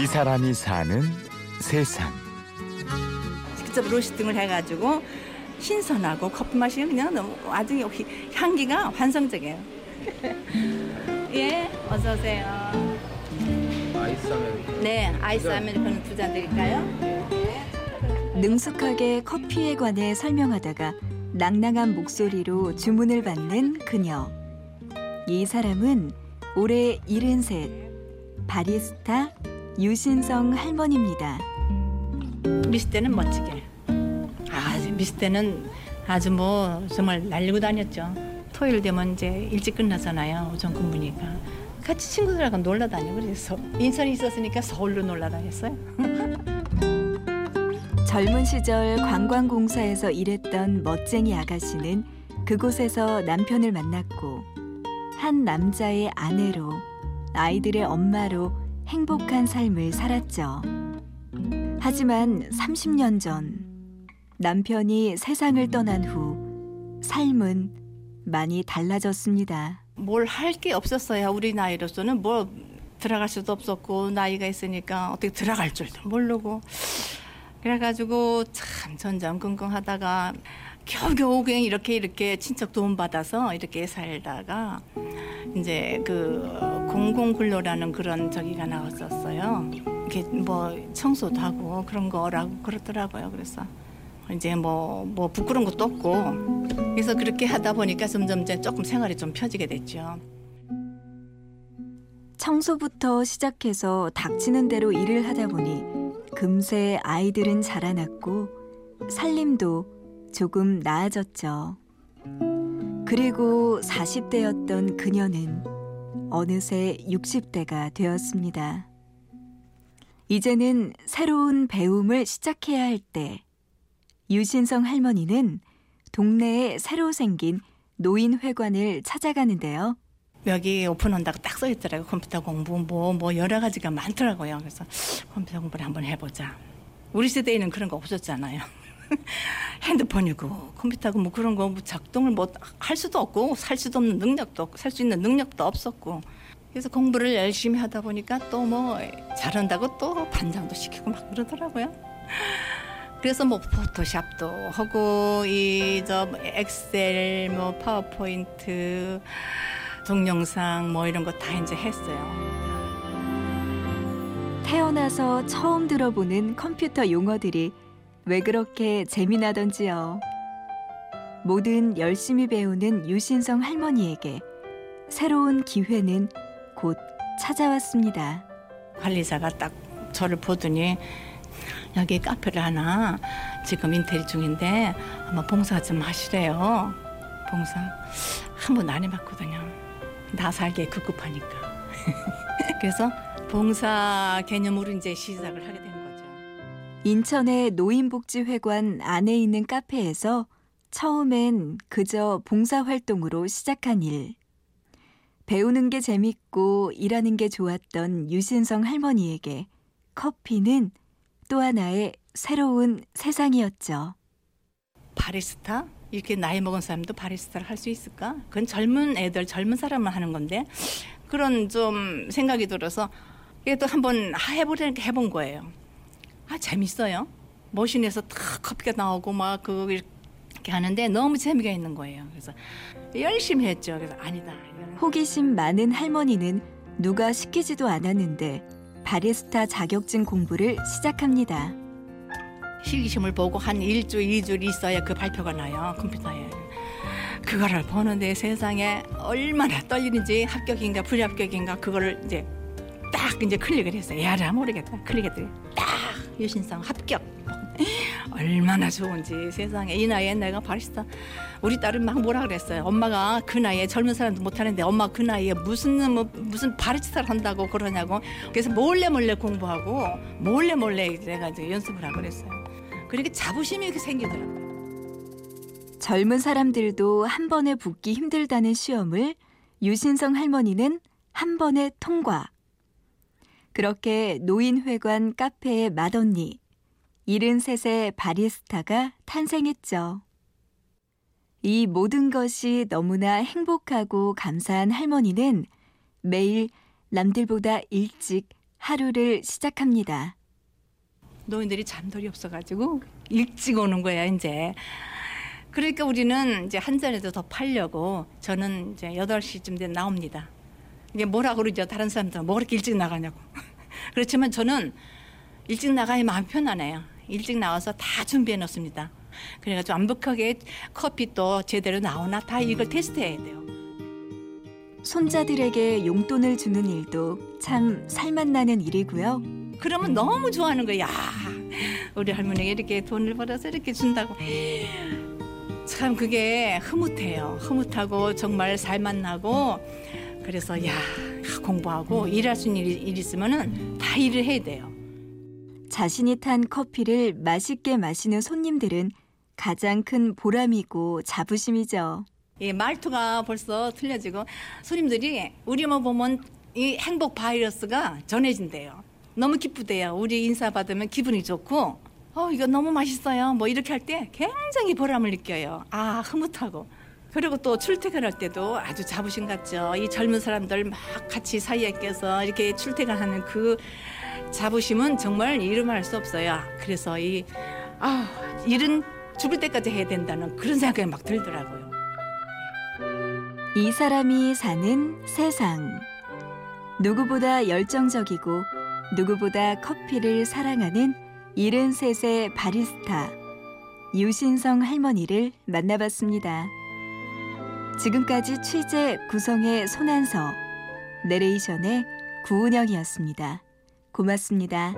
이 사람이 사는 세상. 직접 로스팅을 해가지고 신선하고 커피 맛이 그냥 너무 아주 향기가 환상적이에요. 예, 어서 오세요. 아이스 아메리카노. 네, 아이스 아메리카노 두 잔 드릴까요? 능숙하게 커피에 관해 설명하다가 낭낭한 목소리로 주문을 받는 그녀. 이 사람은 올해 73, 바리스타 유신성 할머니입니다. 미스 때는 멋지게. 아, 미스 때는 아주 뭐 정말 날리고 다녔죠. 토요일 되면 이제 일찍 끝나잖아요. 오전 근무니까. 같이 친구들하고 놀러 다니고 그래서 인천이 있었으니까 서울로 놀러 다녔어요. 젊은 시절 관광공사에서 일했던 멋쟁이 아가씨는 그곳에서 남편을 만났고 한 남자의 아내로 아이들의 엄마로 행복한 삶을 살았죠. 하지만 30년 전 남편이 세상을 떠난 후 삶은 많이 달라졌습니다. 뭘 할 게 없었어요. 우리 나이로서는 뭐 들어갈 수도 없었고 나이가 있으니까 어떻게 들어갈 줄도 모르고 그래가지고 참 전전긍긍하다가 겨우겨우 그냥 이렇게 이렇게 친척 도움 받아서 이렇게 살다가 이제 그 공공근로라는 그런 저기가 나왔었어요. 이게 뭐 청소도 하고 그런 거라고 그러더라고요. 그래서 이제 뭐, 뭐 부끄러운 것도 없고 그래서 그렇게 하다 보니까 점점 이제 조금 생활이 좀 펴지게 됐죠. 청소부터 시작해서 닥치는 대로 일을 하다 보니 금세 아이들은 자라났고 살림도 조금 나아졌죠. 그리고 40대였던 그녀는 어느새 60대가 되었습니다. 이제는 새로운 배움을 시작해야 할 때, 유신성 할머니는 동네에 새로 생긴 노인회관을 찾아가는데요. 여기 오픈한다고 딱 써있더라고요. 컴퓨터 공부 뭐, 뭐 여러 가지가 많더라고요. 그래서 컴퓨터 공부를 한번 해보자. 우리 세대에는 그런 거 없었잖아요. 핸드폰이고 컴퓨터고 뭐 그런 거 뭐 작동을 뭐 할 수도 없고 살 수도 없는 능력도 살수 있는 능력도 없었고 그래서 공부를 열심히 하다 보니까 또 뭐 잘한다고 또 반장도 시키고 막 그러더라고요. 그래서 뭐 포토샵도 하고 이 저 엑셀 뭐 파워포인트 동영상 뭐 이런 거 다 이제 했어요. 태어나서 처음 들어보는 컴퓨터 용어들이 왜 그렇게 재미나던지요. 뭐든 열심히 배우는 유신성 할머니에게 새로운 기회는 곧 찾아왔습니다. 관리사가 딱 저를 보더니 여기 카페를 하나 지금 인테리 중인데 아마 봉사 좀 하시래요. 봉사 한 번 안 해봤거든요. 나 살기에 급급하니까. 그래서 봉사 개념으로 이제 시작을 하게 된 거죠. 인천의 노인복지회관 안에 있는 카페에서 처음엔 그저 봉사활동으로 시작한 일. 배우는 게 재밌고 일하는 게 좋았던 유신성 할머니에게 커피는 또 하나의 새로운 세상이었죠. 바리스타? 이렇게 나이 먹은 사람도 바리스타를 할 수 있을까? 그건 젊은 애들, 젊은 사람만 하는 건데 그런 좀 생각이 들어서 그래도 한번 해보려니까 해본 거예요. 아 재밌어요. 머신에서 탁 커피가 나오고 막그 이렇게 하는데 너무 재미가 있는 거예요. 그래서 열심히 했죠. 그래서 아니다. 호기심 많은 할머니는 누가 시키지도 않았는데 바리스타 자격증 공부를 시작합니다. 실기심을 보고 한 일주, 이주 있어야 그 발표가 나요. 컴퓨터에. 그거를 보는데 세상에 얼마나 떨리는지 합격인가 불합격인가 그거를 이제 딱 이제 클릭을 했어요. 야라 모르겠다. 클릭했더니 딱 유신상 합격. 얼마나 좋은지 세상에 이 나이에 내가 바리스타 우리 딸은 막 뭐라 그랬어요. 엄마가 그 나이에 젊은 사람도 못하는데 엄마 그 나이에 무슨 뭐 무슨 바리스타를 한다고 그러냐고. 그래서 몰래 몰래 공부하고 몰래 몰래 내가 이제 연습을 하고 그랬어요. 그렇게 자부심이 이렇게 생기더라고요. 젊은 사람들도 한 번에 붙기 힘들다는 시험을 유신성 할머니는 한 번에 통과. 그렇게 노인회관 카페의 맏언니, 73세 바리스타가 탄생했죠. 이 모든 것이 너무나 행복하고 감사한 할머니는 매일 남들보다 일찍 하루를 시작합니다. 노인들이 잠돌이 없어가지고 일찍 오는 거야 이제. 그러니까 우리는 이제 한 잔에도 더 팔려고 저는 이제 8시쯤 돼 나옵니다. 이게 뭐라 그러죠 다른 사람들은 뭐 그렇게 일찍 나가냐고. 그렇지만 저는 일찍 나가야 마음 편하네요. 일찍 나와서 다 준비해 놓습니다. 그래가지고 완벽하게 커피 또 제대로 나오나 다 이걸 테스트해야 돼요. 손자들에게 용돈을 주는 일도 참 살맛 나는 일이고요. 그러면 너무 좋아하는 거야. 야, 우리 할머니가 이렇게 돈을 벌어서 이렇게 준다고. 참 그게 흐뭇해요. 흐뭇하고 정말 살맛 나고 그래서 야 공부하고 일할 수 있는 일, 일 있으면은 다 일을 해야 돼요. 자신이 탄 커피를 맛있게 마시는 손님들은 가장 큰 보람이고 자부심이죠. 이 말투가 벌써 틀려지고 손님들이 우리만 보면 이 행복 바이러스가 전해진대요. 너무 기쁘대요. 우리 인사 받으면 기분이 좋고, 어 이거 너무 맛있어요. 뭐 이렇게 할 때 굉장히 보람을 느껴요. 아 흐뭇하고. 그리고 또 출퇴근할 때도 아주 자부심 같죠. 이 젊은 사람들 막 같이 사이에 껴서 이렇게 출퇴근하는 그 자부심은 정말 이름할 수 없어요. 그래서 이 아, 일은 죽을 때까지 해야 된다는 그런 생각이 막 들더라고요. 이 사람이 사는 세상. 누구보다 열정적이고 누구보다 커피를 사랑하는 73세 바리스타 유신성 할머니를 만나봤습니다. 지금까지 취재 구성의 손한서, 내레이션의 구은영이었습니다. 고맙습니다.